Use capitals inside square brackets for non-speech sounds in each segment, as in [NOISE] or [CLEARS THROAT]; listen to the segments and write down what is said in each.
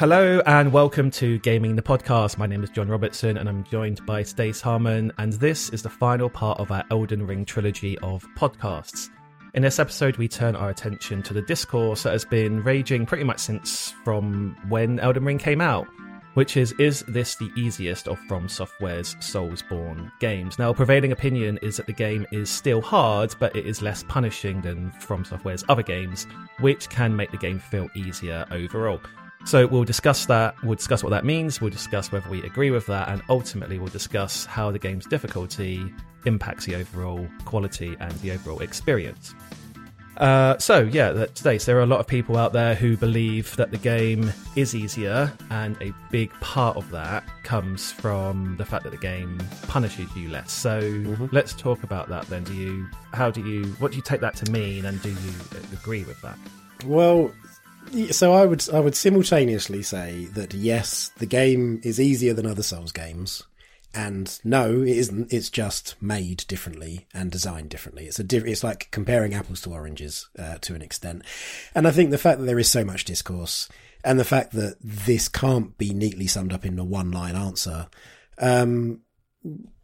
Hello and welcome to Gaming the Podcast. My name is John Robertson and I'm joined by Stace Harman, and this is the final part of our Elden Ring trilogy of podcasts. In this episode, we turn our attention to the discourse that has been raging pretty much since from when Elden Ring came out, which is Is this the easiest of From Software's Soulsborne games? Now, prevailing opinion is that the game is still hard, but it is less punishing than From Software's other games, which can make the game feel easier overall. So we'll discuss that, we'll discuss what that means, we'll discuss whether we agree with that, and ultimately we'll discuss how the game's difficulty impacts the overall quality and the overall experience. Uh, so yeah, that states there are a lot of people out there who believe that the game is easier, and a big part of that comes from the fact that the game punishes you less. So Mm-hmm. let's talk about that then. Do you, how do you, what do you take that to mean, and do you agree with that? Well, so I would I would simultaneously say that yes, the game is easier than other Souls games, and no, it isn't. It's just made differently and designed differently. It's a diff- it's like comparing apples to oranges uh, to an extent, and I think the fact that there is so much discourse and the fact that this can't be neatly summed up in a one line answer um,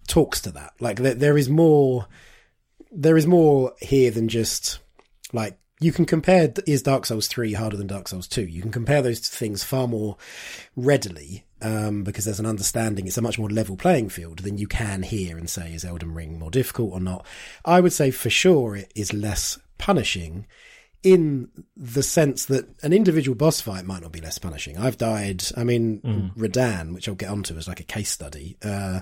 talks to that. Like there, there is more. There is more here than just like you can compare is Dark Souls 3 harder than Dark Souls 2 you can compare those things far more readily um, because there's an understanding it's a much more level playing field than you can here and say is Elden Ring more difficult or not? I would say for sure it is less punishing in the sense that an individual boss fight might not be less punishing. I've died I mean Radahn which I'll get onto as like a case study uh,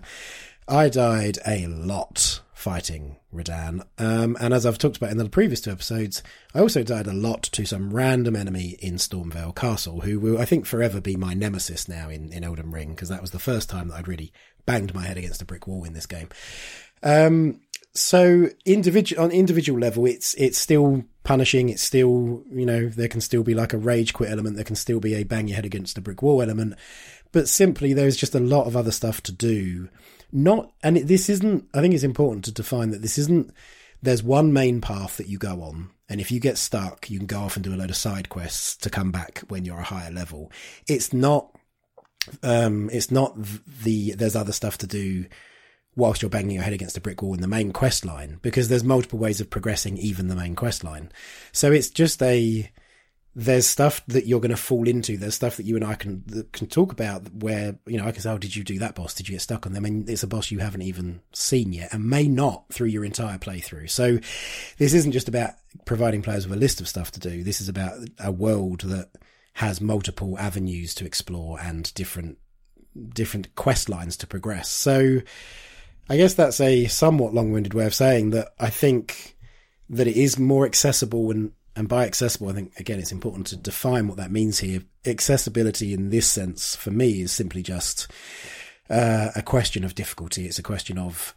I died a lot fighting Radahn. Um, and as I've talked about in the previous two episodes, I also died a lot to some random enemy in Stormveil Castle, who will, I think, forever be my nemesis now in, in Elden Ring, because that was the first time that I'd really banged my head against a brick wall in this game. Um, so individual on individual level, it's it's still punishing. It's still you know there can still be like a rage quit element. There can still be a bang your head against a brick wall element. But simply, there's just a lot of other stuff to do. Not and it, this isn't. I think it's important to define that this isn't. There's one main path that you go on, and if you get stuck, you can go off and do a load of side quests to come back when you're a higher level. It's not. Um, it's not the. There's other stuff to do whilst you're banging your head against a brick wall in the main quest line because there's multiple ways of progressing even the main quest line. So it's just a there's stuff that you're going to fall into. There's stuff that you and I can can talk about where you know I can say, "Oh, did you do that boss? Did you get stuck on them?" And it's a boss you haven't even seen yet, and may not through your entire playthrough. So this isn't just about providing players with a list of stuff to do. This is about a world that has multiple avenues to explore and different different quest lines to progress. So I guess that's a somewhat long-winded way of saying that I think that it is more accessible and and by accessible, I think again it's important to define what that means here. Accessibility in this sense, for me, is simply just uh, a question of difficulty. It's a question of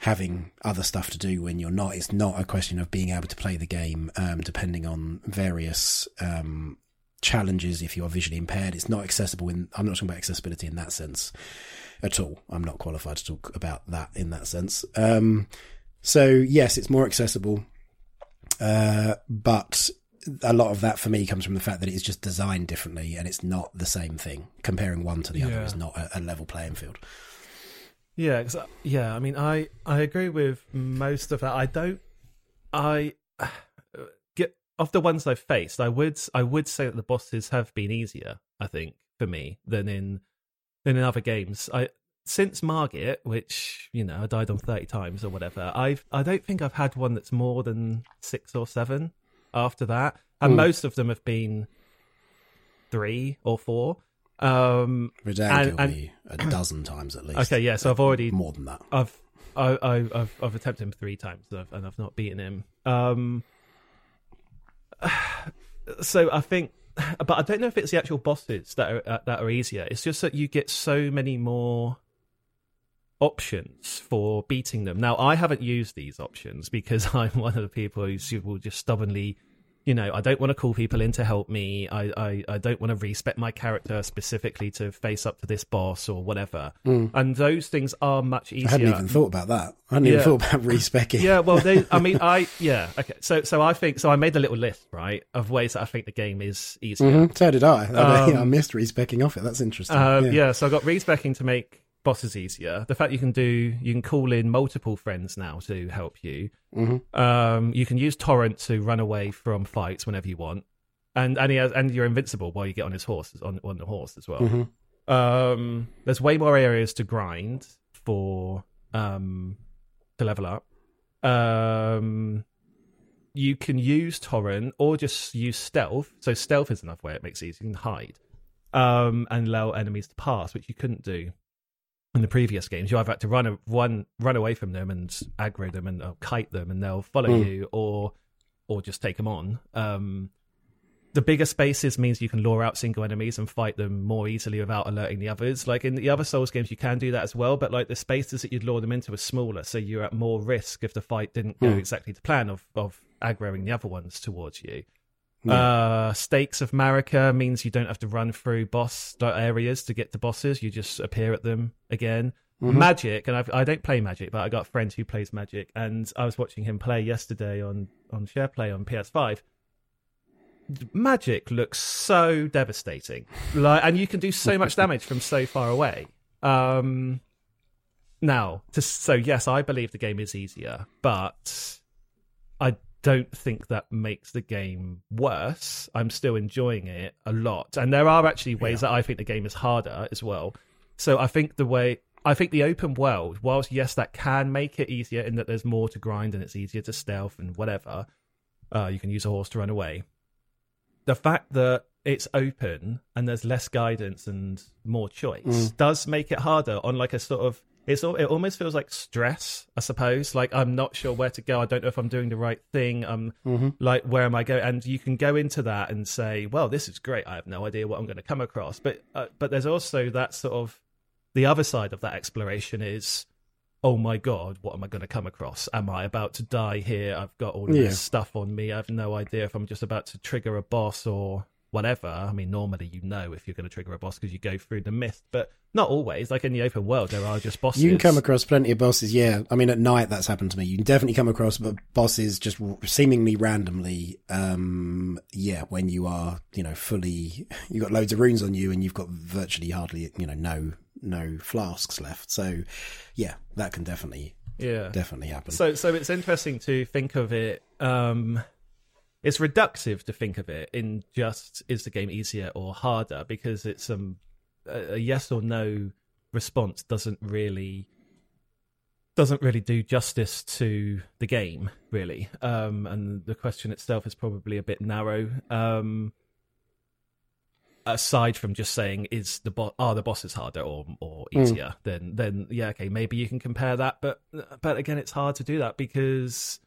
having other stuff to do when you're not. It's not a question of being able to play the game, um, depending on various um, challenges. If you are visually impaired, it's not accessible. In I'm not talking about accessibility in that sense at all. I'm not qualified to talk about that in that sense. Um, so yes, it's more accessible. Uh, but a lot of that for me comes from the fact that it is just designed differently and it's not the same thing. Comparing one to the other is not a, a level playing field. Yeah, 'cause I- yeah. I mean, I I agree with most of that. I don't. I [SIGHS] get of the ones I've faced. I would I would say that the bosses have been easier. I think for me than in than in other games. I since Margit, which you know I died on thirty times or whatever. I've I don't think I've had one that's more than six or seven after that, and Hmm. most of them have been three or four. Um, and- a dozen times at least. okay, yeah. So I've already more than that. I've I, I, I've I've attempted him three times and I've, and I've not beaten him. Um, [SIGHS] so I think, but I don't know if it's the actual bosses that are uh, that are easier. It's just that you get so many more options for beating them. Now I haven't used these options because [LAUGHS] I'm one of the people who will just stubbornly you know, I don't want to call people in to help me. I, I, I don't want to respec my character specifically to face up to this boss or whatever. And those things are much easier. I hadn't even thought about that. I hadn't Yeah. even thought about [LAUGHS] respecking. yeah, well, they, I mean, [LAUGHS] I yeah, okay. So, so I think so. I made a little list, right, of ways that I think the game is easier. Mhm, So did I. I, Um, I missed respecking off it. That's interesting. Um, yeah. so I got respecking to make bosses easier. The fact you can do, you can call in multiple friends now to help you. Mhm. Um, you can use torrent to run away from fights whenever you want, and and he has, and you're invincible while you get on his horse on on the horse as well. Mhm. Um, there's way more areas to grind for um to level up. Um, you can use torrent or just use stealth. So stealth is another way it makes it easy. You can hide um, and allow enemies to pass, which you couldn't do in the previous games. You either had to run run run away from them and aggro them and uh, kite them, and they'll follow Mm. you, or or just take them on. Um, the bigger spaces means you can lure out single enemies and fight them more easily without alerting the others. Like in the other Souls games, you can do that as well, but like the spaces that you'd lure them into are smaller, so you're at more risk if the fight didn't go Hmm. exactly to plan of of aggroing the other ones towards you. Yeah. Uh, Stakes of Marika means you don't have to run through boss areas to get to bosses. You just appear at them again. Mhm. Magic, and I've, I don't play Magic, but I got a friend who plays Magic, and I was watching him play yesterday on on SharePlay on PS5. Magic looks so devastating, like, and you can do so much damage from so far away. Um, now, to, so yes, I believe the game is easier, but I don't think that makes the game worse. I'm still enjoying it a lot, and there are actually ways that I think the game is harder as well. So I think the way I think the open world, whilst yes, that can make it easier in that there's more to grind and it's easier to stealth and whatever. Uh, you can use a horse to run away. The fact that it's open and there's less guidance and more choice Mm. does make it harder on like a sort of it's it almost feels like stress i suppose. Like i'm not sure where to go. I don't know if i'm doing the right thing. I'm Mhm. like where am i going and you can go into that and say well this is great. I have no idea what i'm going to come across. But uh, but there's also that sort of the other side of that exploration is oh my god what am i going to come across? Am i about to die here? I've got all Yeah. this stuff on me. I have no idea if i'm just about to trigger a boss or whatever i mean normally you know if you're going to trigger a boss because you go through the mist but not always like in the open world there are just bosses You can come across plenty of bosses. Yeah, I mean, at night that's happened to me. You can definitely come across bosses just seemingly randomly. Um, yeah, when you are, you know, fully, [LAUGHS] you've got loads of runes on you, and you've got virtually hardly, you know, no no flasks left. So, yeah, that can definitely yeah definitely happen. So, so it's interesting to think of it. Um, it's reductive to think of it in just is the game easier or harder? Because it's um, a, a yes or no response doesn't really doesn't really do justice to the game really. Um and the question itself is probably a bit narrow. Um aside from just saying is the bo- are the bosses harder or or easier? Then then yeah okay maybe you can compare that but but again it's hard to do that because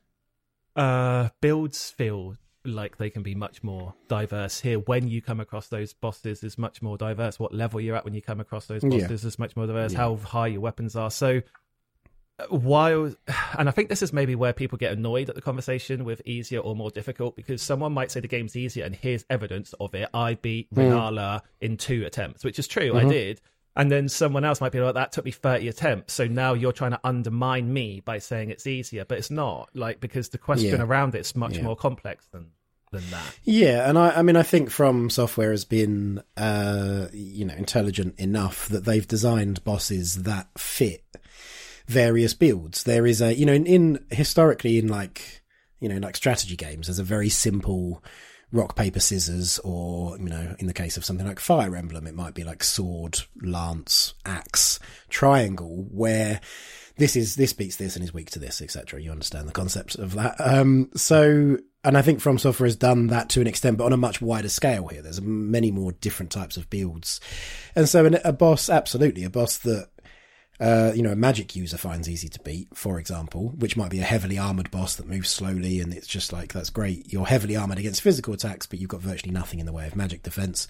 uh builds feel like they can be much more diverse. Here when you come across those bosses is much more diverse. What level you're at when you come across those Yeah. bosses is much more diverse. Yeah. how high your weapons are. So while and i think this is maybe where people get annoyed at the conversation with easier or more difficult because someone might say the game's easier and here's evidence of it. I beat mm. Rennala in two attempts which is true i mm-hmm. did and then someone else might be like that took me 30 attempts so now you're trying to undermine me by saying it's easier but it's not like because the question Yeah. around it's much Yeah. more complex than than that Yeah, and I, I mean, I think From Software has been, uh, you know, intelligent enough that they've designed bosses that fit various builds. There is a, you know, in, in historically in like, you know, like strategy games, there's a very simple rock paper scissors, or you know, in the case of something like Fire Emblem, it might be like sword, lance, axe, triangle, where this is this beats this and is weak to this, etc. You understand the concept of that. Um, so, and I think From Software has done that to an extent, but on a much wider scale. Here, there's many more different types of builds, and so a boss, absolutely, a boss that. Uh, you know, a magic user finds easy to beat, for example, which might be a heavily armored boss that moves slowly, and it's just like that's great. You're heavily armored against physical attacks, but you've got virtually nothing in the way of magic defense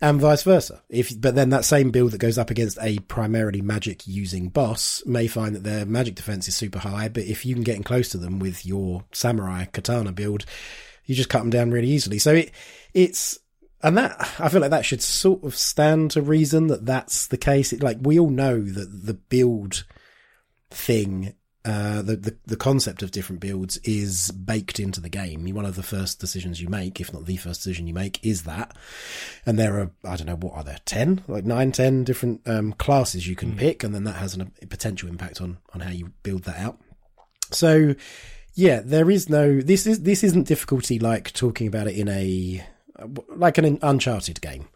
and vice versa. If but then that same build that goes up against a primarily magic using boss may find that their magic defense is super high, but if you can get in close to them with your samurai katana build, you just cut them down really easily. So it it's and that I feel like that should sort of stand to reason that that's the case. It, like we all know that the build thing uh, the, the, the concept of different builds is baked into the game. One of the first decisions you make, if not the first decision you make, is that. And there are, I don't know, what are there, 10? Like nine, 10 different um, classes you can mm. pick, and then that has an, a potential impact on, on how you build that out. So, yeah, there is no, this is, this isn't difficulty like talking about it in a, like an Uncharted game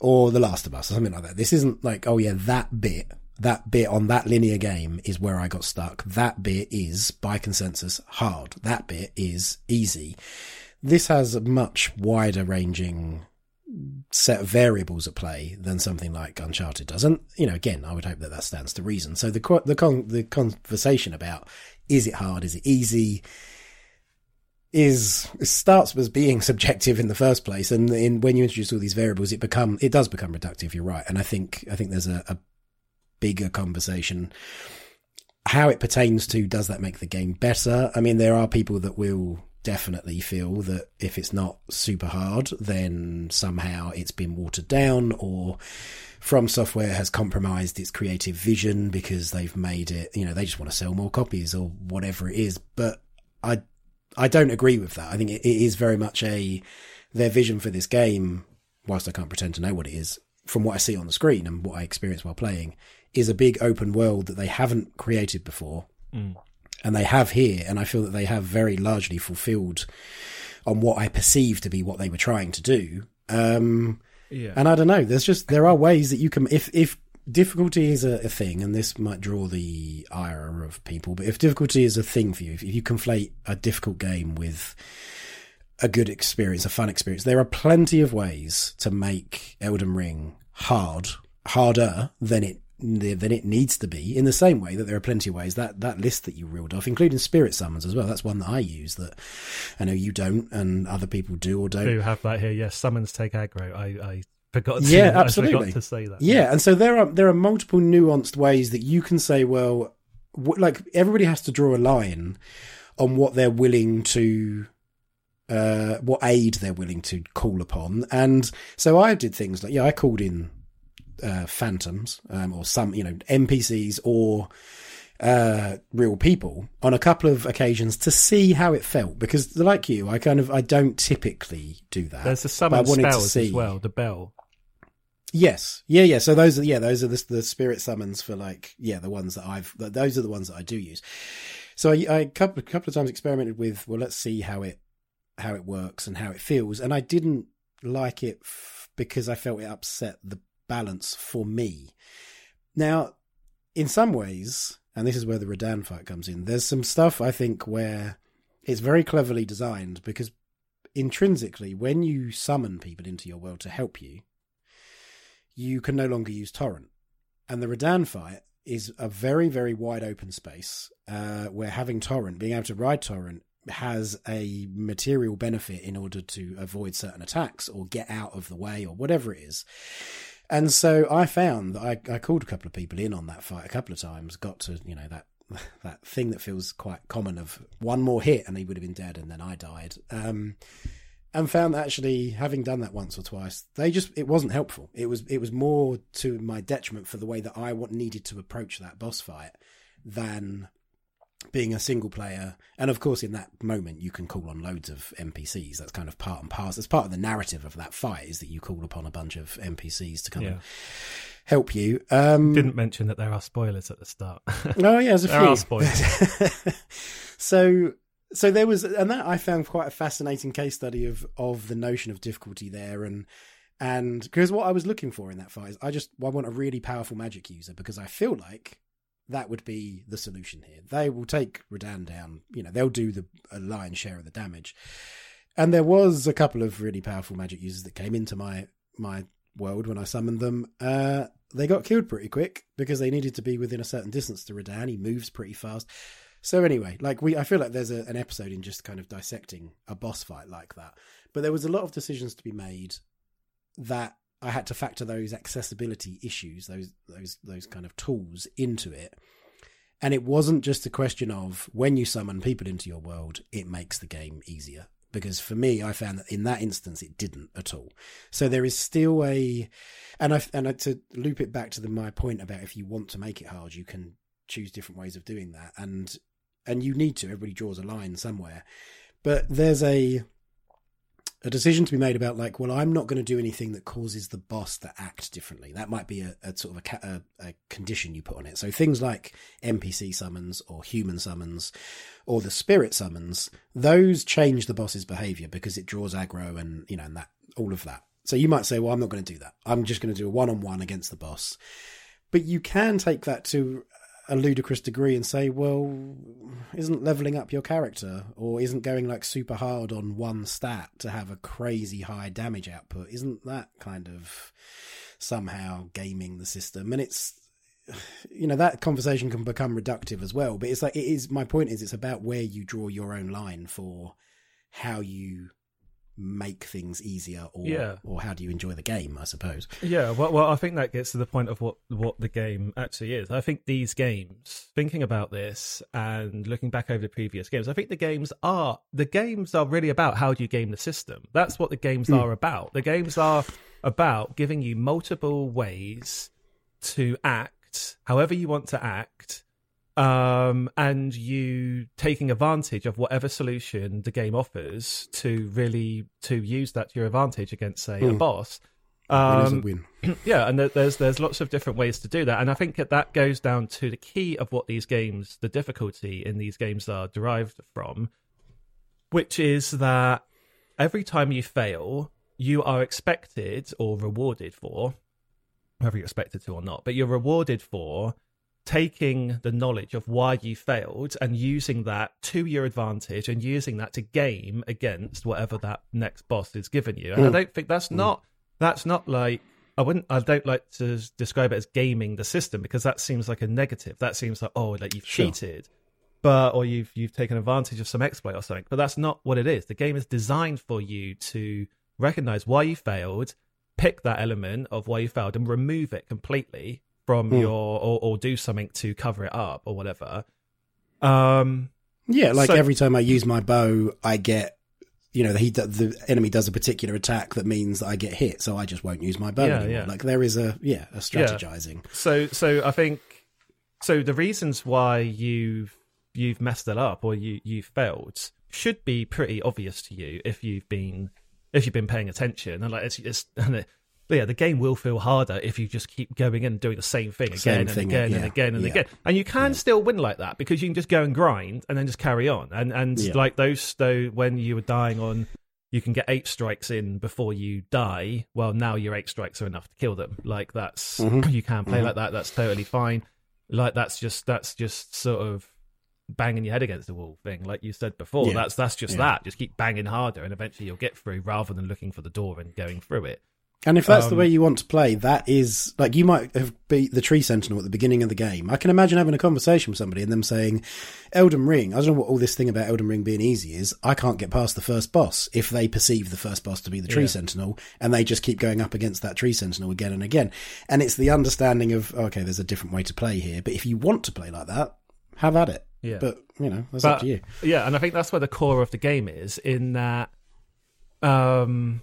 or The Last of Us or something like that. This isn't like, oh yeah, that bit that bit on that linear game is where I got stuck. That bit is, by consensus, hard. That bit is easy. This has a much wider ranging set of variables at play than something like Uncharted does. And, you know, again, I would hope that that stands to reason. So the, the, con- the conversation about is it hard? Is it easy? Is it starts as being subjective in the first place, and in, when you introduce all these variables, it become it does become reductive. You're right, and I think I think there's a, a bigger conversation. How it pertains to does that make the game better? I mean, there are people that will definitely feel that if it's not super hard, then somehow it's been watered down or From Software has compromised its creative vision because they've made it, you know, they just want to sell more copies or whatever it is. But I, I don't agree with that. I think it, it is very much a, their vision for this game, whilst I can't pretend to know what it is, from what I see on the screen and what I experience while playing, is a big open world that they haven't created before. Mm. And they have here, and I feel that they have very largely fulfilled on what I perceive to be what they were trying to do. Um, yeah. And I don't know. There's just there are ways that you can if if difficulty is a, a, thing, and this might draw the ire of people, but if difficulty is a thing for you, if you conflate a difficult game with a good experience, a fun experience, there are plenty of ways to make Elden Ring hard, harder than it than it needs to be. In the same way that there are plenty of ways that that list that you reeled off, including spirit summons as well. That's one that I use that I know you don't, and other people do or don't. Do have that here? Yes, summons take aggro. I, I forgot. To, yeah, [LAUGHS] absolutely. to say that. Yeah, and so there are there are multiple nuanced ways that you can say, well, like everybody has to draw a line on what they're willing to uh, what aid they're willing to call upon. And so I did things like, yeah, I called in uh, phantoms um, or some, you know, NPCs or uh, real people on a couple of occasions to see how it felt because, like you, I kind of I don't typically do that. There's the summon spells as well. The bell. Yes, yeah, yeah. So those are yeah, those are the, the spirit summons for like yeah, the ones that I've those are the ones that I do use. So I, I couple couple of times experimented with well, let's see how it how it works and how it feels, and I didn't like it f- because I felt it upset the balance for me. Now, in some ways, and this is where the Radahn fight comes in, there's some stuff I think where it's very cleverly designed because intrinsically, when you summon people into your world to help you, you can no longer use torrent. And the Radahn fight is a very, very wide open space uh, where having torrent, being able to ride torrent, has a material benefit in order to avoid certain attacks or get out of the way or whatever it is. And so I found that I, I called a couple of people in on that fight a couple of times, got to, you know, that [LAUGHS] that thing that feels quite common of one more hit and he would have been dead and then I died. Um, and found that actually having done that once or twice, they just it wasn't helpful. It was it was more to my detriment for the way that I needed to approach that boss fight than being a single player, and of course, in that moment, you can call on loads of NPCs. That's kind of part and parcel. It's part of the narrative of that fight is that you call upon a bunch of NPCs to come yeah. and help you. Um, Didn't mention that there are spoilers at the start. oh yeah, there's a [LAUGHS] there few. are spoilers. [LAUGHS] so, so there was, and that I found quite a fascinating case study of of the notion of difficulty there, and and because what I was looking for in that fight is I just I want a really powerful magic user because I feel like that would be the solution here. They will take Radahn down. You know, they'll do the a lion's share of the damage. And there was a couple of really powerful magic users that came into my my world when I summoned them. Uh, they got killed pretty quick because they needed to be within a certain distance to Radahn. He moves pretty fast. So anyway, like we, I feel like there's a, an episode in just kind of dissecting a boss fight like that. But there was a lot of decisions to be made that I had to factor those accessibility issues, those those those kind of tools into it. And it wasn't just a question of when you summon people into your world, it makes the game easier. because for me, I found that in that instance it didn't at all. So there is still a, and I and I, to loop it back to the, my point about if you want to make it hard, you can choose different ways of doing that, and and you need to. Everybody draws a line somewhere, but there's a a decision to be made about like, well, I'm not going to do anything that causes the boss to act differently. That might be a, a sort of a, a, a, condition you put on it. So things like NPC summons or human summons or the spirit summons, those change the boss's behavior because it draws aggro and, you know, and that, all of that. So you might say, well, I'm not going to do that. I'm just going to do a one on one against the boss. But you can take that to a ludicrous degree and say, well, isn't leveling up your character or isn't going like super hard on one stat to have a crazy high damage output? Isn't that kind of somehow gaming the system? And it's, you know, that conversation can become reductive as well. But it's like, it is, my point is, it's about where you draw your own line for how you make things easier or yeah. or how do you enjoy the game i suppose yeah well, well i think that gets to the point of what what the game actually is i think these games thinking about this and looking back over the previous games i think the games are the games are really about how do you game the system that's what the games mm. are about the games are about giving you multiple ways to act however you want to act um, and you taking advantage of whatever solution the game offers to really to use that to your advantage against say mm. a hmm. boss. Um, [CLEARS THROAT] yeah, and there's there's lots of different ways to do that, and I think that that goes down to the key of what these games, the difficulty in these games are derived from, which is that every time you fail, you are expected or rewarded for, whether you're expected to or not, but you're rewarded for taking the knowledge of why you failed and using that to your advantage and using that to game against whatever that next boss is giving you. And mm. I don't think that's mm. not that's not like I wouldn't I don't like to describe it as gaming the system because that seems like a negative. That seems like oh like you've sure. cheated. But or you've you've taken advantage of some exploit or something. But that's not what it is. The game is designed for you to recognize why you failed, pick that element of why you failed and remove it completely from mm. your or, or do something to cover it up or whatever. Um, yeah, like so, every time I use my bow, I get you know he the enemy does a particular attack that means that I get hit, so I just won't use my bow yeah, anymore. Yeah. Like there is a yeah a strategizing. Yeah. So so I think so the reasons why you've you've messed it up or you you've failed should be pretty obvious to you if you've been if you've been paying attention and like it's, it's [LAUGHS] but yeah, the game will feel harder if you just keep going and doing the same thing again same and thing, again yeah, and again and yeah, again. And you can yeah. still win like that because you can just go and grind and then just carry on. And and like those though when you were dying on you can get eight strikes in before you die. Well, now your eight strikes are enough to kill them. Like that's mm-hmm. you can play mm-hmm. like that. That's totally fine. Like that's just that's just sort of banging your head against the wall thing, like you said before. Yeah. That's that's just yeah. that. Just keep banging harder, and eventually you'll get through, rather than looking for the door and going through it. And if that's um, the way you want to play, that is like you might have beat the tree sentinel at the beginning of the game. I can imagine having a conversation with somebody and them saying, Elden Ring, I don't know what all this thing about Elden Ring being easy is. I can't get past the first boss if they perceive the first boss to be the tree Yeah. sentinel and they just keep going up against that tree sentinel again and again. And it's the understanding of, okay, there's a different way to play here. But if you want to play like that, have at it. Yeah. But, you know, that's But- up to you. Yeah, and I think that's where the core of the game is in that um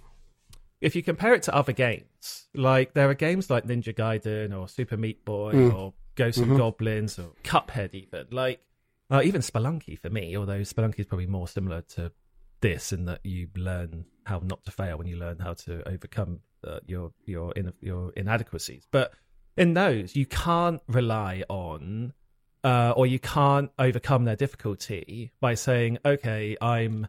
if you compare it to other games, like there are games like Ninja Gaiden or Super Meat Boy Mm. or Ghosts Mhm. and Goblins or Cuphead even, like uh, even Spelunky for me, although Spelunky is probably more similar to this in that you learn how not to fail when you learn how to overcome uh, your your in, your inadequacies. But in those, you can't rely on uh, or you can't overcome their difficulty by saying, "Okay, I'm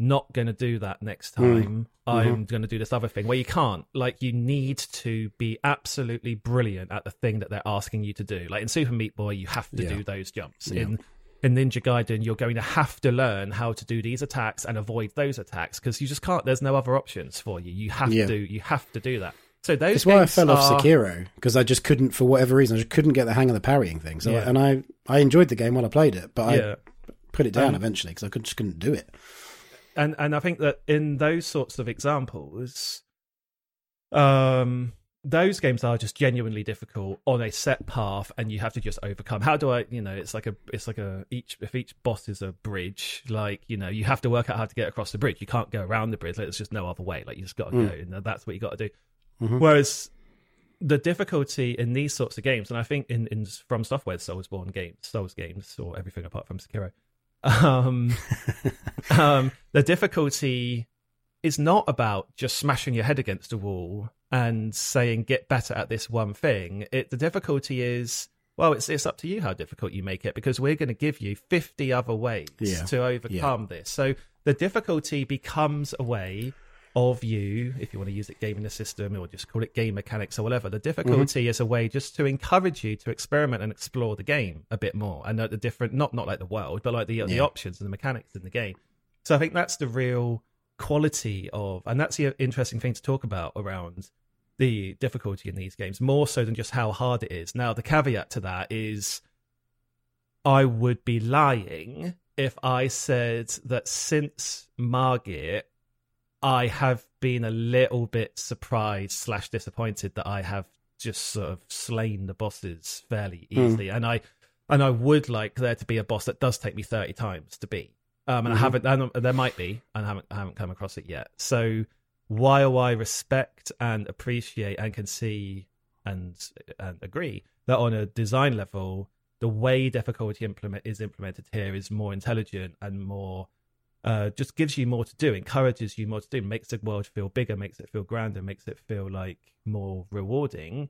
not going to do that next Mm. time. I'm going to do this other thing." Where you can't. Like, you need to be absolutely brilliant at the thing that they're asking you to do. Like in Super Meat Boy, you have to Yeah. do those jumps. Yeah. In in Ninja Gaiden, you're going to have to learn how to do these attacks and avoid those attacks because you just can't. There's no other options for you. You have Yeah. to. You have to do that. So those. That's why I fell off are- Sekiro because I just couldn't, for whatever reason, I just couldn't get the hang of the parrying thing. So, Yeah. and I, I enjoyed the game while I played it, but. I put it down Um, eventually because I could, just couldn't do it. And and I think that in those sorts of examples, um, those games are just genuinely difficult on a set path and you have to just overcome. How do i you know it's like a it's like a each if each boss is a bridge like you know you have to work out how to get across the bridge. You can't go around the bridge. Like, there's just no other way. Like you just got to mm. go and that's what you got to do. Mm-hmm. whereas the difficulty in these sorts of games and i think in, in from software soulsborne games souls games or everything apart from sekiro um, [LAUGHS] um the difficulty is not about just smashing your head against a wall and saying get better at this one thing. It the difficulty is well, it's it's up to you how difficult you make it because we're going to give you fifty other ways yeah. to overcome yeah. this. So the difficulty becomes a way of you, if you want to use it gaming the system or just call it game mechanics or whatever. The difficulty mm-hmm. is a way just to encourage you to experiment and explore the game a bit more and the different not not like the world, but like the yeah. the options and the mechanics in the game. So I think that's the real quality of, and that's the interesting thing to talk about around the difficulty in these games, more so than just how hard it is. Now, the caveat to that is I would be lying if I said that since Margit, I have been a little bit surprised slash disappointed that I have just sort of slain the bosses fairly hmm. easily. Mm. And I and I would like there to be a boss that does take me thirty times to beat. Um, and mm-hmm. I haven't. And there might be, and I haven't. I haven't come across it yet. So while I respect and appreciate and can see and and agree that on a design level, the way difficulty implement is implemented here is more intelligent and more uh, just gives you more to do, encourages you more to do, makes the world feel bigger, makes it feel grander, makes it feel like more rewarding.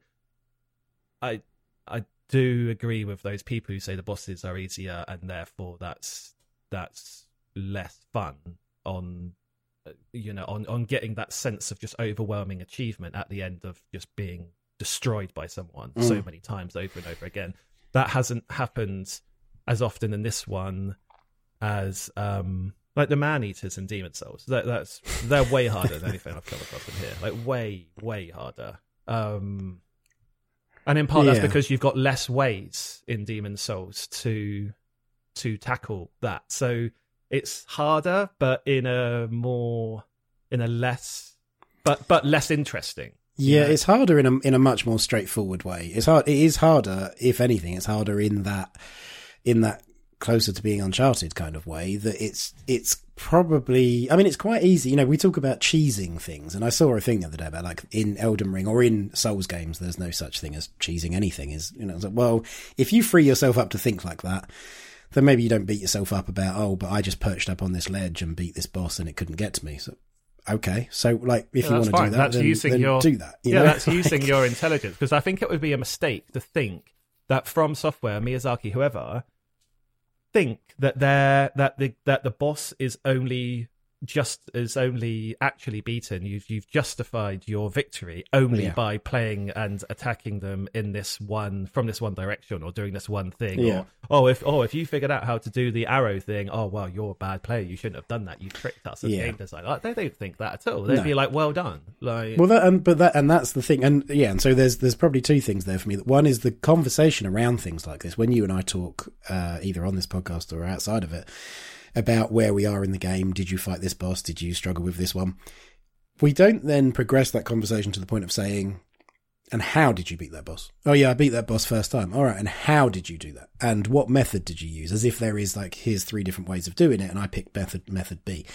I I do agree with those people who say the bosses are easier and therefore that's that's less fun on uh, you know on on getting that sense of just overwhelming achievement at the end of just being destroyed by someone mm. so many times over and over again that hasn't happened as often in this one as um like the man eaters and Demon's Souls that, that's they're way harder than anything i've come across in here like way way harder um and in part yeah. that's because you've got less ways in Demon's Souls to to tackle that so it's harder, but in a more in a less but but less interesting. Yeah, know? it's harder in a in a much more straightforward way. It's hard. It is harder, if anything. It's harder in that in that closer to being Uncharted kind of way. That it's it's probably. I mean, it's quite easy. You know, we talk about cheesing things, and I saw a thing the other day about like in Elden Ring or in Souls games. There's no such thing as cheesing anything. Is you know, like, well, if you free yourself up to think like that then maybe you don't beat yourself up about, oh, but I just perched up on this ledge and beat this boss and it couldn't get to me. So, okay. So, like, if yeah, you want to do that, that's then, using then your, do that. yeah, know? that's using [LAUGHS] your intelligence. Because I think it would be a mistake to think that from software, Miyazaki, whoever, think that they're, that the, that the boss is only just is only actually beaten. You've you've justified your victory only yeah. by playing and attacking them in this one from this one direction or doing this one thing. Yeah. Or oh if oh if you figured out how to do the arrow thing, oh well you're a bad player. You shouldn't have done that. You tricked us as yeah. game design. Like, they don't think that at all. They'd no. be like, well done. Like well, that, and but that and that's the thing. And yeah, and so there's there's probably two things there for me. One is the conversation around things like this when you and I talk uh, either on this podcast or outside of it about where we are in the game. Did you fight this boss? Did you struggle with this one? We don't then progress that conversation to the point of saying, and how did you beat that boss? Oh yeah, I beat that boss first time. All right, and how did you do that? And what method did you use? As if there is like here's three different ways of doing it, and I picked method method B.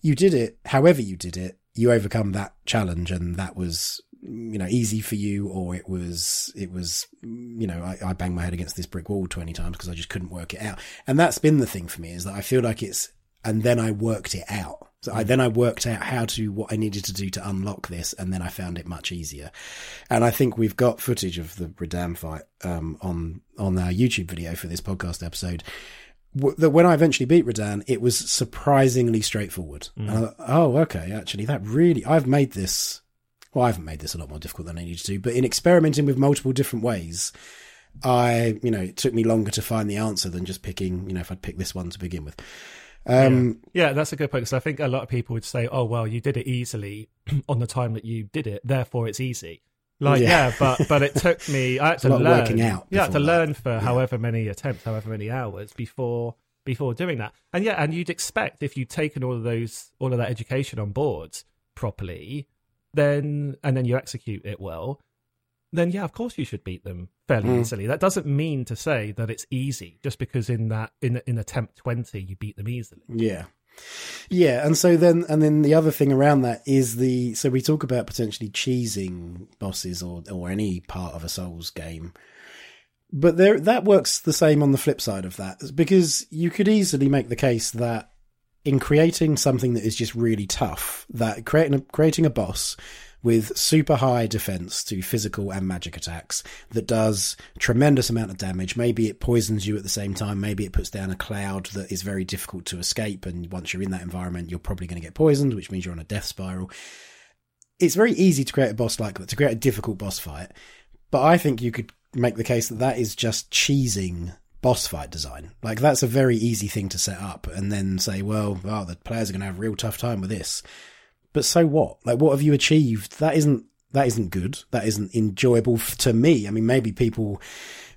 You did it, however you did it, you overcome that challenge, and that was you know easy for you or it was it was you know I, I banged my head against this brick wall 20 times because I just couldn't work it out. And that's been the thing for me is that I feel like it's and then I worked it out. So I then I worked out how to what I needed to do to unlock this and then I found it much easier. And I think we've got footage of the Radahn fight um, on on our YouTube video for this podcast episode. That when I eventually beat Radahn, it was surprisingly straightforward. Mm. oh, okay, actually, that really, I've made this well, I haven't made this a lot more difficult than I needed to, but in experimenting with multiple different ways, I, you know, it took me longer to find the answer than just picking, you know, if I'd picked this one to begin with. Um, yeah. yeah. that's a good point because I think a lot of people would say, "Oh, well, you did it easily [CLEARS THROAT] on the time that you did it, therefore it's easy." Like, yeah, yeah but but it took me. I had [LAUGHS] to learn. Working out. Yeah, I had to that. learn for yeah. however many attempts, however many hours before before doing that. And yeah, and you'd expect if you'd taken all of those all of that education on board properly, then and then you execute it well, then yeah, of course you should beat them fairly Mm. easily. That doesn't mean to say that it's easy just because in that in in attempt twenty you beat them easily. Yeah. Yeah, and so then and then the other thing around that is the so we talk about potentially cheesing bosses or or any part of a Souls game. But there that works the same on the flip side of that because you could easily make the case that in creating something that is just really tough, that creating a, creating a boss with super high defense to physical and magic attacks that does tremendous amount of damage. Maybe it poisons you at the same time. Maybe it puts down a cloud that is very difficult to escape. And once you're in that environment, you're probably going to get poisoned, which means you're on a death spiral. It's very easy to create a boss like that, to create a difficult boss fight. But I think you could make the case that that is just cheesing boss fight design. Like that's a very easy thing to set up and then say, well, oh, the players are going to have a real tough time with this. But so what? Like, what have you achieved? That isn't that isn't good. That isn't enjoyable f- to me. I mean, maybe people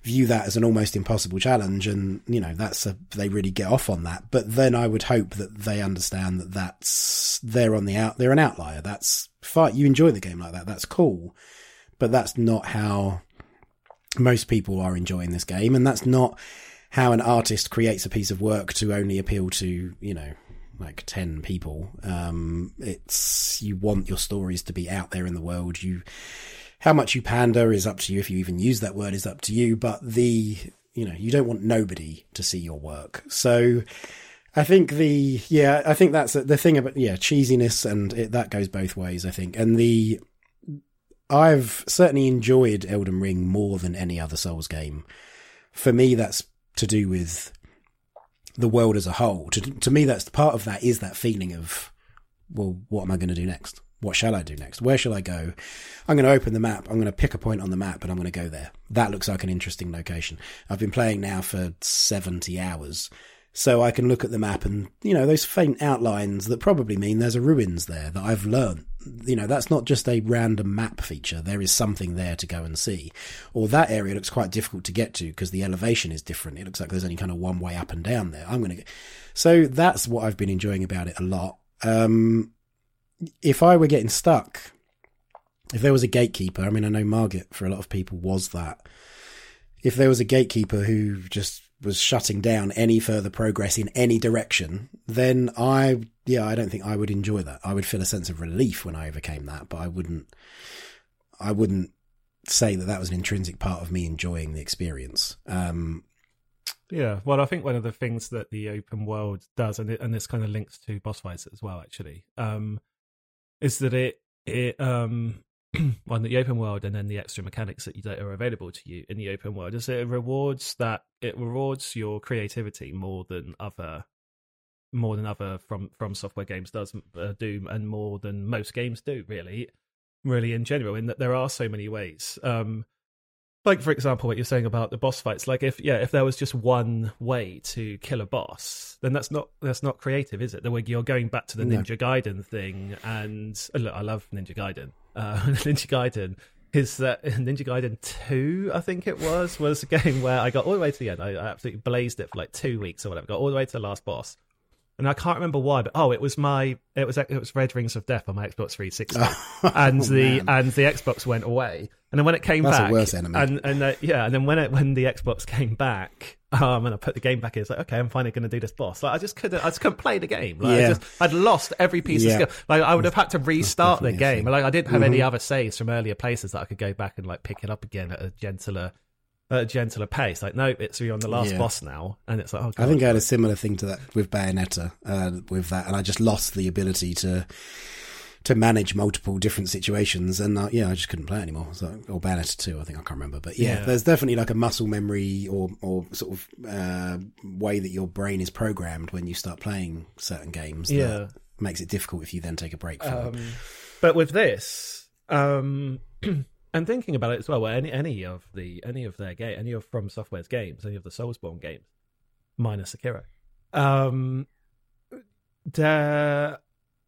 view that as an almost impossible challenge, and you know that's a they really get off on that. But then I would hope that they understand that that's they're on the out. They're an outlier. That's fight You enjoy the game like that. That's cool. But that's not how most people are enjoying this game, and that's not how an artist creates a piece of work to only appeal to you know like 10 people. Um it's you want your stories to be out there in the world. You how much you pander is up to you. If you even use that word is up to you. But the you know you don't want nobody to see your work. So i think the yeah i think that's the thing about yeah cheesiness and it, that goes both ways i think. And the i've certainly enjoyed elden ring more than any other souls game for me that's to do with the world as a whole. To, to me, that's part of that is that feeling of, well, what am I going to do next? What shall I do next? Where shall I go? I'm going to open the map. I'm going to pick a point on the map and I'm going to go there. That looks like an interesting location. I've been playing now for 70 hours. So I can look at the map and, you know, those faint outlines that probably mean there's a ruins there that I've learned. You know, that's not just a random map feature. There is something there to go and see. Or that area looks quite difficult to get to because the elevation is different. It looks like there's only kind of one way up and down there. I'm going to get. So that's what I've been enjoying about it a lot. Um, if I were getting stuck, if there was a gatekeeper, I mean, I know Margit for a lot of people was that. If there was a gatekeeper who just was shutting down any further progress in any direction, then I, yeah, I don't think I would enjoy that. I would feel a sense of relief when I overcame that, but I wouldn't, I wouldn't say that that was an intrinsic part of me enjoying the experience. Um, Yeah, well, I think one of the things that the open world does, and it, and this kind of links to boss fights as well, actually, um, is that it it um [CLEARS THROAT] on the open world and then the extra mechanics that you that are available to you in the open world is it rewards that it rewards your creativity more than other more than other from from software games does uh, do and more than most games do really really in general in that there are so many ways. Um like for example what you're saying about the boss fights like if yeah if there was just one way to kill a boss then that's not that's not creative is it? The way you're going back to the No. ninja gaiden thing and look i love ninja gaiden uh [LAUGHS] ninja gaiden. Is that [LAUGHS] ninja gaiden 2 i think it was was a [LAUGHS] game where i got all the way to the end. I, I absolutely blazed it for like two weeks or whatever. Got all the way to the last boss and I can't remember why, but oh, it was my it was it was Red Rings of Death on my Xbox 360, [LAUGHS] and the man. and the Xbox went away, and then when it came That's back, worse enemy. and and uh, yeah, and then when it when the Xbox came back, um, and I put the game back in, it's like okay, I'm finally going to do this boss. Like I just couldn't, I just couldn't play the game. Like, I Yeah. just, I'd lost every piece Yeah. of skill. Like I would have had to restart the game. Like I didn't have Mm-hmm. any other saves from earlier places that I could go back and like pick it up again at a gentler. At a gentler pace, like nope, it's you're on the last Yeah. boss now, and it's like oh, I think I had a similar thing to that with Bayonetta, uh, with that, and I just lost the ability to to manage multiple different situations, and uh, yeah, I just couldn't play anymore. So, or Bayonetta two, I think I can't remember, but yeah, Yeah. there's definitely like a muscle memory or or sort of uh, way that your brain is programmed when you start playing certain games. that Yeah. makes it difficult if you then take a break from. it. Um, but with this, um, [CLEARS THROAT] and thinking about it as well, any any of the any of their game, any of From Software's games, any of the Soulsborne games, minus Sekiro, um, there,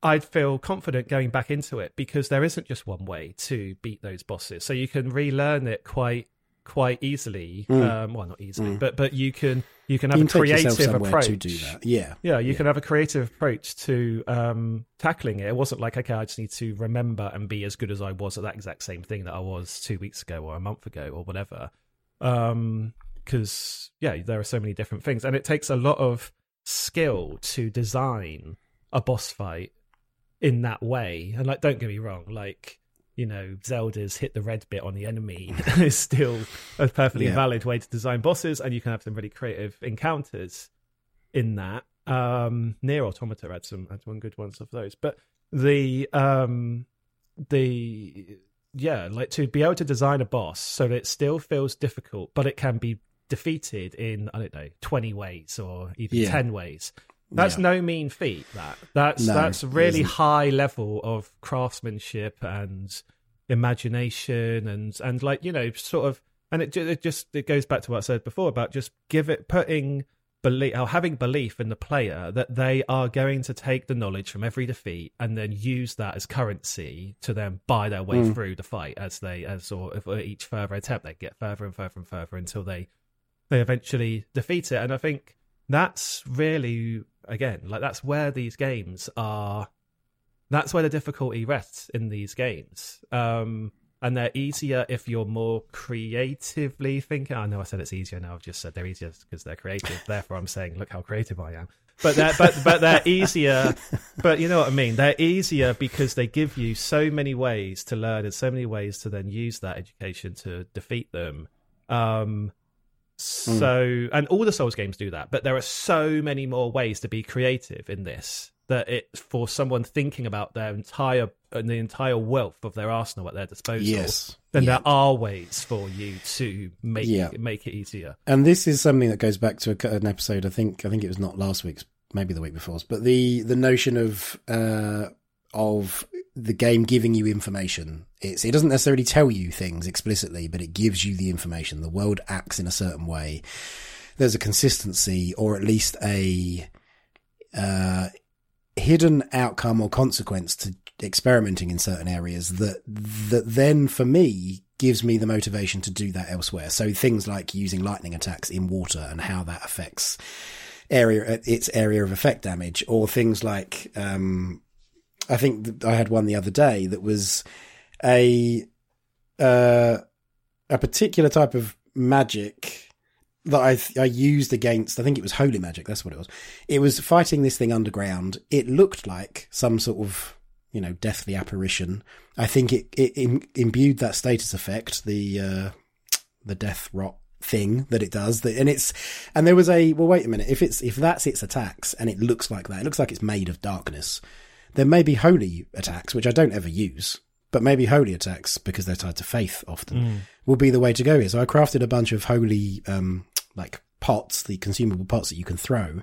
I'd feel confident going back into it because there isn't just one way to beat those bosses. So you can relearn it quite quite easily. Mm. Um, well, not easily, but but you can you can have You a can yourself creative approach to do that. Yeah. Yeah, you Yeah. can have a creative approach to um, tackling it. It wasn't like, okay, I just need to remember and be as good as I was at that exact same thing that I was two weeks ago or a month ago or whatever. Um because, yeah, there are so many different things. And it takes a lot of skill to design a boss fight in that way. And, like, don't get me wrong, like, you know, Zelda's hit the red bit on the enemy [LAUGHS] is still a perfectly Yeah. valid way to design bosses, and you can have some really creative encounters in that. Um Nier Automata had some had one good ones of those. But the um the yeah, like to be able to design a boss so that it still feels difficult, but it can be defeated in, I don't know, twenty ways or even Yeah. ten ways. That's Yeah. no mean feat. That that's No, that's really high level of craftsmanship and imagination and and like you know sort of and it, it just it goes back to what I said before about just give it putting belief or having belief in the player that they are going to take the knowledge from every defeat and then use that as currency to then buy their way Mm. through the fight as they as or each further attempt they get further and further and further until they they eventually defeat it and I think that's really again like that's where these games are that's where the difficulty rests in these games. Um and they're easier if you're more creatively thinking. I know i said it's easier now i've just said they're easier because they're creative. [LAUGHS] Therefore i'm saying look how creative i am. But they're but but they're easier but you know what i mean? They're easier because they give you so many ways to learn and so many ways to then use that education to defeat them. Um so and all the souls games do that but there are so many more ways to be creative in this that it for someone thinking about their entire and the entire wealth of their arsenal at their disposal Yes. then Yeah. there are ways for you to make Yeah. make it easier and this is something that goes back to a, an episode. I think I think it was not last week's, maybe the week before's, but the the notion of uh, of the game giving you information. It's it doesn't necessarily tell you things explicitly, but it gives you the information. The world acts in a certain way. There's a consistency, or at least a uh, hidden outcome or consequence to experimenting in certain areas that that then for me gives me the motivation to do that elsewhere. So things like using lightning attacks in water and how that affects area its area of effect damage, or things like um, I think I had one the other day that was a uh, a particular type of magic that I I used against. I think it was holy magic. That's what it was. It was fighting this thing underground. It looked like some sort of you know deathly apparition. I think it it im- imbued that status effect, the uh, the death rot thing that it does. That and it's and there was a well. Wait a minute. If it's if that's its attacks and it looks like that, it looks like it's made of darkness. There may be holy attacks, which I don't ever use, but maybe holy attacks because they're tied to faith often will be the way to go here. So I crafted a bunch of holy, um, like pots, the consumable pots that you can throw.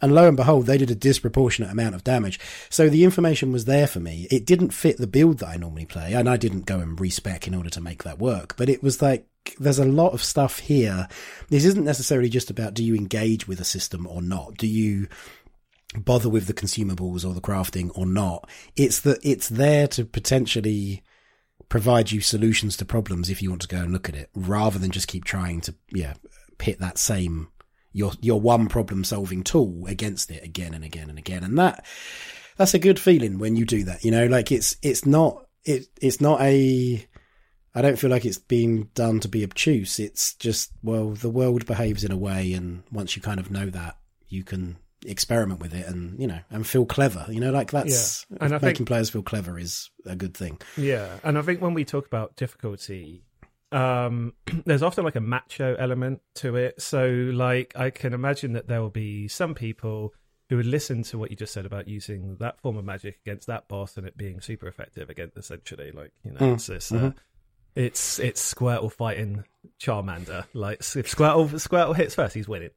And lo and behold, they did a disproportionate amount of damage. So the information was there for me. It didn't fit the build that I normally play, and I didn't go and respec in order to make that work. But it was like, there's a lot of stuff here. This isn't necessarily just about do you engage with a system or not? Do you bother with the consumables or the crafting or not? It's that it's there to potentially provide you solutions to problems if you want to go and look at it, rather than just keep trying to yeah pit that same your your one problem solving tool against it again and again and again, and that that's a good feeling when you do that. You know, like it's it's not it it's not a I don't feel like it's being done to be obtuse. It's just well, the world behaves in a way, and once you kind of know that, you can experiment with it and you know and feel clever. You know, like that's Yeah. And I making think- players feel clever is a good thing. Yeah, and I think when we talk about difficulty, um, [CLEARS THROAT] there's often like a macho element to it. So, like, I can imagine that there will be some people who would listen to what you just said about using that form of magic against that boss and it being super effective against essentially, like, you know, Mm, it's this. Uh, it's it's Squirtle fighting Charmander. Like if Squirtle Squirtle hits first, he's winning.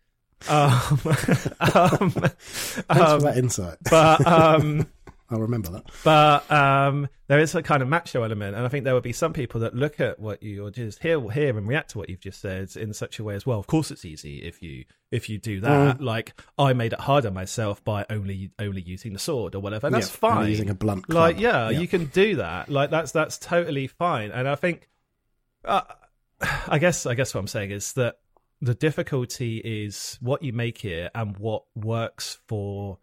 Um, [LAUGHS] um, Thanks um, for that insight. but um, [LAUGHS] I'll remember that. but um, there is a kind of macho element, and I think there would be some people that look at what you or just hear hear and react to what you've just said in such a way as well. Of course, it's easy if you if you do that. Like I made it harder myself by only only using the sword or whatever, and that's Yeah, fine. using a blunt like yeah, Yeah. you can do that. Like that's that's totally fine, and I think. Uh, [SIGHS] I guess I guess what I'm saying is that the difficulty is what you make it and what works for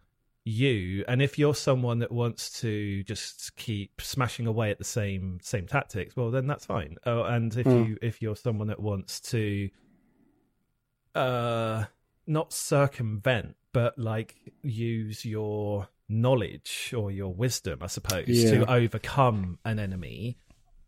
you and if you're someone that wants to just keep smashing away at the same same tactics well then that's fine oh, and if mm. you if you're someone that wants to uh not circumvent but like use your knowledge or your wisdom i suppose yeah. to overcome an enemy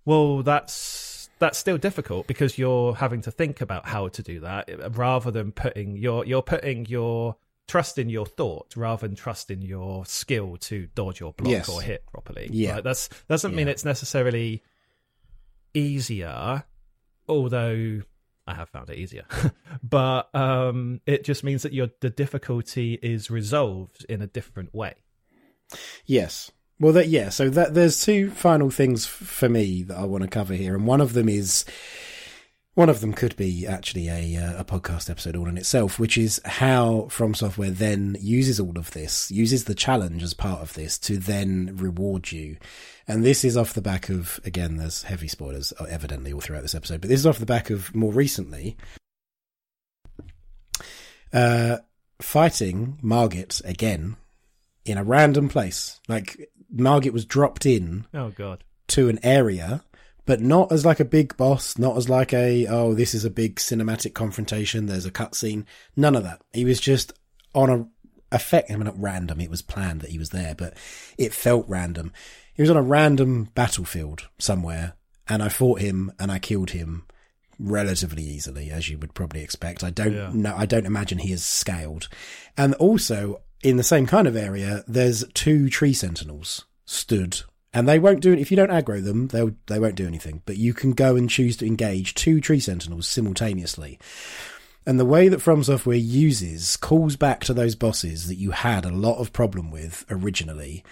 well that's that's still difficult because you're having to think about how to do that rather than putting your you're putting your trust in your thought rather than trust in your skill to dodge or block yes. or hit properly. Yeah, right? that's doesn't yeah. mean it's necessarily easier, although I have found it easier. [LAUGHS] but um, it just means that your the difficulty is resolved in a different way. Yes. Well, that yeah. So that there's two final things for me that I want to cover here, and one of them is one of them could be actually a uh, a podcast episode all in itself, which is how From Software then uses all of this, uses the challenge as part of this to then reward you. And this is off the back of again, there's heavy spoilers uh, evidently all throughout this episode, but this is off the back of more recently uh, fighting Margit again in a random place. Like Margit was dropped in. Oh god. To an area but not as like a big boss, not as like a, oh, this is a big cinematic confrontation, there's a cutscene. None of that. He was just on a effect, I mean, not random, it was planned that he was there, but it felt random. He was on a random battlefield somewhere, and I fought him and I killed him relatively easily, as you would probably expect. I don't yeah. know, I don't imagine he is scaled. And also, in the same kind of area, there's two tree sentinels stood and they won't do it if you don't aggro them. They'll they won't do anything. But you can go and choose to engage two tree sentinels simultaneously. And the way that From Software uses calls back to those bosses that you had a lot of problem with originally,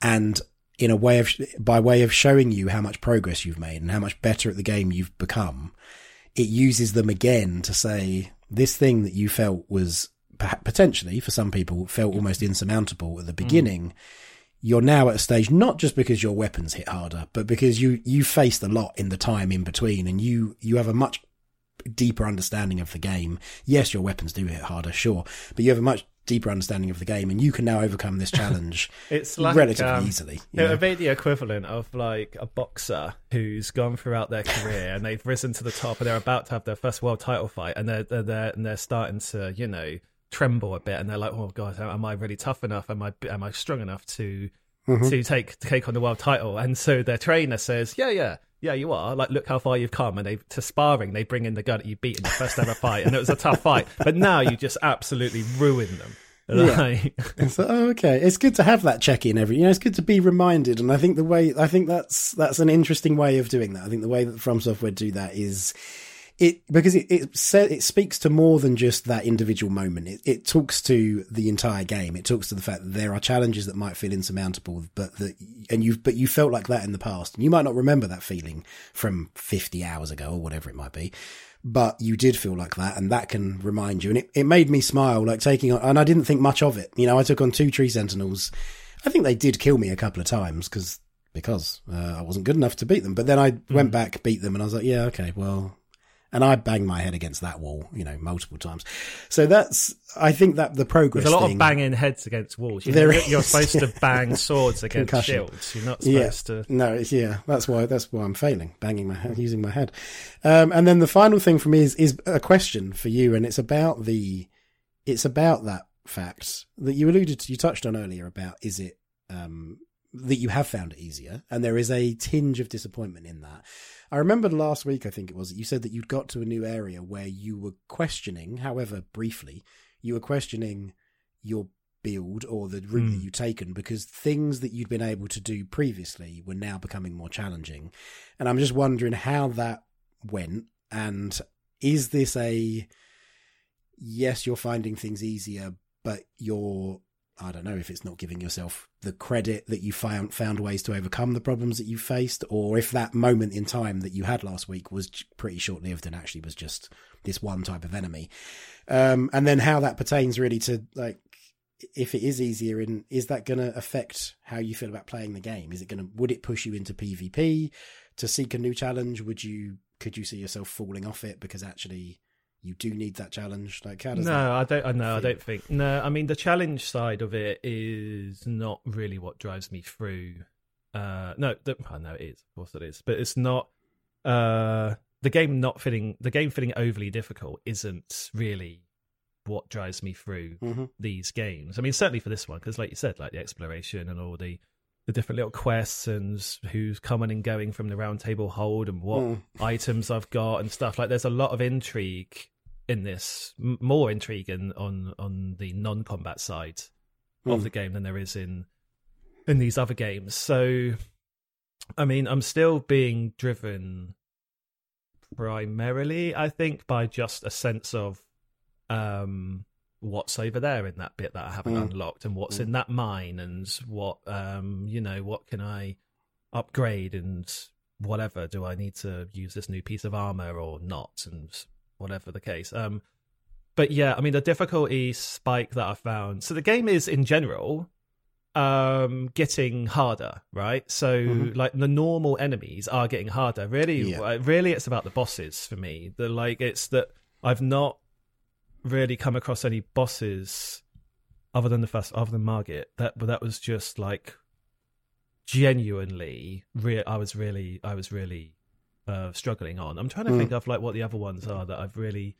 and in a way of by way of showing you how much progress you've made and how much better at the game you've become, it uses them again to say this thing that you felt was potentially for some people felt almost insurmountable at the mm. beginning. Mm you're now at a stage not just because your weapons hit harder, but because you you faced a lot in the time in between, and you you have a much deeper understanding of the game. Yes, your weapons do hit harder, sure, but you have a much deeper understanding of the game, and you can now overcome this challenge. [LAUGHS] it's like, relatively um, easily. It would be the equivalent of like a boxer who's gone throughout their career and they've risen to the top, and they're about to have their first world title fight, and they're they're, they're and they're starting to you know tremble a bit and they're like, "Oh God, am I really tough enough? Am I am I strong enough to mm-hmm. to take to take on the world title?" And so their trainer says, "Yeah, yeah." Yeah, you are. Like, look how far you've come. And they to sparring, they bring in the guy that you beat in the first ever fight, and it was a tough fight. But now you just absolutely ruin them. Like... [LAUGHS] Yeah. so, oh, okay. It's good to have that check in every. You know, it's good to be reminded, and I think the way I think that's that's an interesting way of doing that. I think the way that From Software do that is it because it it, it speaks to more than just that individual moment. It, it talks to the entire game. It talks to the fact that there are challenges that might feel insurmountable, but that and you've but you felt like that in the past, and you might not remember that feeling from fifty hours ago or whatever it might be. But you did feel like that, and that can remind you. And it, it made me smile, like taking on, and I didn't think much of it. You know, I took on two tree sentinels. I think they did kill me a couple of times because because uh, I wasn't good enough to beat them. But then I mm. went back, beat them, and I was like, yeah, okay, well, and I banged my head against that wall, you know, multiple times. So that's, I think that the progress. There's a lot thing, of banging heads against walls. You know, you're supposed to bang swords against Concussion. shields. You're not supposed yeah. to. No, yeah, that's why that's why I'm failing, banging my head, using my head. Um, and then the final thing for me is is a question for you, and it's about the, it's about that fact that you alluded to, you touched on earlier about is it um, that you have found it easier, and there is a tinge of disappointment in that. I remember last week, I think it was, that you said that you'd got to a new area where you were questioning, however briefly, you were questioning your build or the route mm. that you'd taken because things that you'd been able to do previously were now becoming more challenging. And I'm just wondering how that went. And is this a yes, you're finding things easier, but you're I don't know if it's not giving yourself the credit that you found found ways to overcome the problems that you faced, or if that moment in time that you had last week was pretty short lived and actually was just this one type of enemy. Um, and then how that pertains really to like if it is easier and is that going to affect how you feel about playing the game? Is it going to would it push you into PvP to seek a new challenge? Would you could you see yourself falling off it because actually you do need that challenge? Like, how does no, that I don't. I know. I don't think. No, I mean the challenge side of it is not really what drives me through. Uh, no, the, I know it is. Of course, it is. But it's not. Uh, the game not feeling the game feeling overly difficult isn't really what drives me through Mhm. these games. I mean, certainly for this one, because like you said, like the exploration and all the the different little quests and who's coming and going from the round table hold and what Mm. items I've got and stuff. Like, there's a lot of intrigue in this, M- more intrigue in, on on the non-combat side of Mm. the game than there is in in these other games. So, I mean, I'm still being driven primarily, I think, by just a sense of um what's over there in that bit that I haven't Mm. unlocked and what's Mm. in that mine and what um you know what can I upgrade and whatever do I need to use this new piece of armor or not and whatever the case um but yeah I mean the difficulty spike that I found so the game is in general um getting harder right so Mhm. like the normal enemies are getting harder really Yeah. uh, really it's about the bosses for me the like it's that I've not really come across any bosses other than the first other than Margit that but that was just like genuinely real. I was really I was really uh struggling on. I'm trying to Mm. think of like what the other ones are that I've really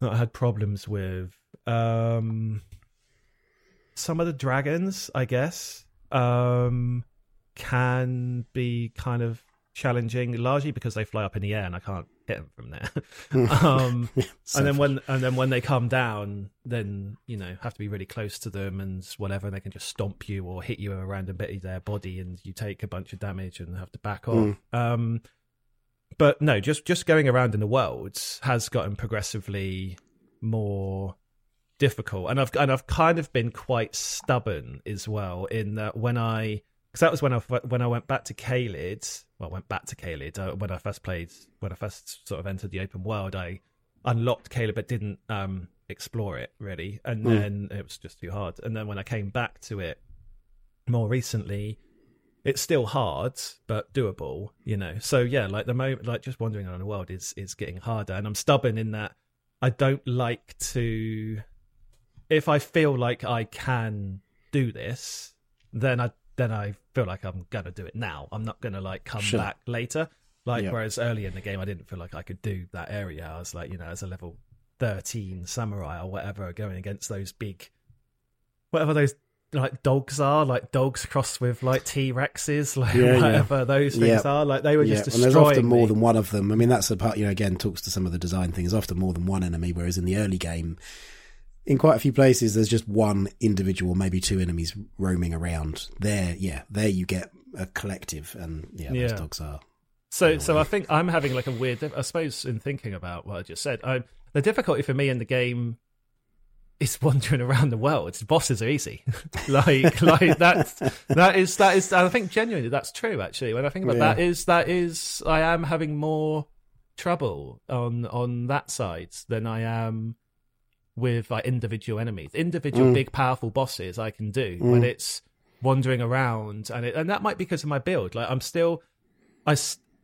that I had problems with. Um some of the dragons, I guess, um can be kind of challenging largely because they fly up in the air and I can't hit them from there. [LAUGHS] [LAUGHS] um and then when and then when they come down, then you know have to be really close to them and whatever. And they can just stomp you or hit you a random bit of their body, and you take a bunch of damage and have to back off. Mm. Um, but no, just just going around in the world has gotten progressively more difficult, and I've and I've kind of been quite stubborn as well in that when I because that was when I when I went back to Caelid. Well, I went back to Caelid uh, when I first played when I first sort of entered the open world. I unlocked Caelid but didn't um explore it really and Mm. then it was just too hard and then when i came back to it more recently it's still hard but doable you know so yeah like the moment like just wandering around the world is is getting harder and i'm stubborn in that i don't like to if i feel like i can do this then i then i feel like i'm gonna do it now i'm not gonna like come Sure. back later like Yeah. whereas early in the game, I didn't feel like I could do that area. I was like, you know, as a level thirteen samurai or whatever, going against those big, whatever those like dogs are, like dogs crossed with like T Rexes, [LAUGHS] like Yeah, yeah. whatever those things Yeah. are. Like they were yeah, just and there's often more me. than one of them. I mean, that's the part, you know, again, talks to some of the design things. Often more than one enemy, whereas in the early game, in quite a few places, there's just one individual, maybe two enemies roaming around. There, yeah, there you get a collective, and yeah, Yeah. those dogs are. So, so I think I'm having like a weird. I suppose in thinking about what I just said, I, the difficulty for me in the game is wandering around the world. Bosses are easy, [LAUGHS] like [LAUGHS] like that's that is that is. I think genuinely that's true. Actually, when I think about Yeah. that, is that is I am having more trouble on on that side than I am with like individual enemies, individual Mm. big powerful bosses. I can do when Mm. it's wandering around, and it, and that might be because of my build. Like I'm still, I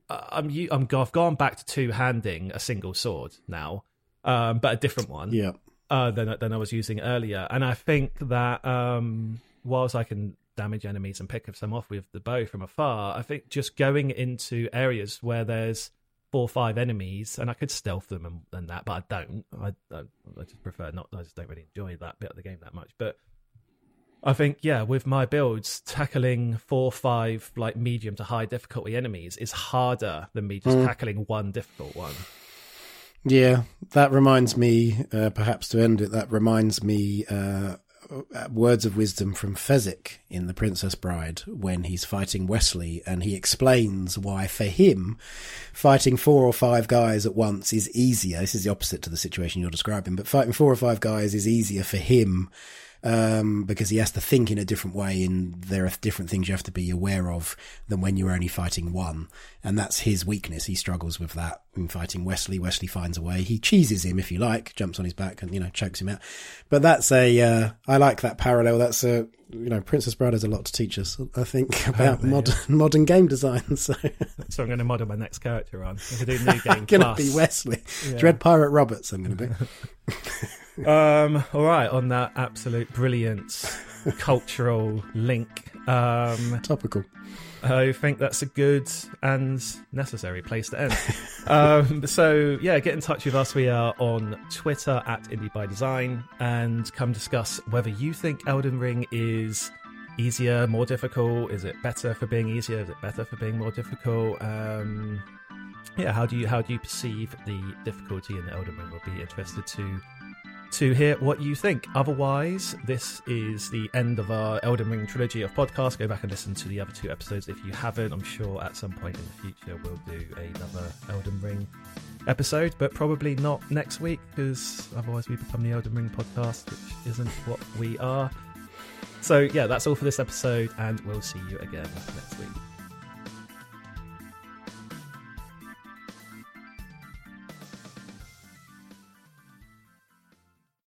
I'm I'm I've gone back to two handing a single sword now, um, but a different one Yeah, uh, than than I was using earlier. And I think that um, whilst I can damage enemies and pick some off with the bow from afar, I think just going into areas where there's four or five enemies, and I could stealth them and, and that, but I don't. I, I I just prefer not. I just don't really enjoy that bit of the game that much, but. I think, yeah, with my builds, tackling four, five, like medium to high difficulty enemies is harder than me just Mm. tackling one difficult one. yeah. That reminds me, uh, perhaps to end it, that reminds me. Uh, Uh, words of wisdom from Fezzik in The Princess Bride when he's fighting Westley, and he explains why, for him, fighting four or five guys at once is easier. This is the opposite to the situation you're describing, but fighting four or five guys is easier for him um, because he has to think in a different way, and there are different things you have to be aware of than when you're only fighting one, and that's his weakness. He struggles with that in fighting Westley. Westley finds a way. He cheeses him if you like, jumps on his back and you know chokes him out. But that's a uh, I like that parallel. That's a you know Princess Bride has a lot to teach us. I think about modern yeah. [LAUGHS] modern game design. So, so I'm going to model my next character on. I'm going to do [LAUGHS] new game. going to be Westley, yeah. Dread Pirate Roberts. I'm going to be. [LAUGHS] um, all right, on that absolute brilliance, cultural link. Um, Topical. I think that's a good and necessary place to end. um, so, yeah, get in touch with us. We are on Twitter at Indie by Design and come discuss whether you think Elden Ring is easier, more difficult. Is it better for being easier? Is it better for being more difficult? Um, yeah, how do you how do you perceive the difficulty in the Elden Ring? We'll be interested to to hear what you think. Otherwise, this is the end of our Elden Ring trilogy of podcasts. Go back and listen to the other two episodes if you haven't. I'm sure at some point in the future we'll do another Elden Ring episode, but probably not next week because otherwise we become the Elden Ring podcast, which isn't what we are. So, yeah, that's all for this episode, and we'll see you again next week.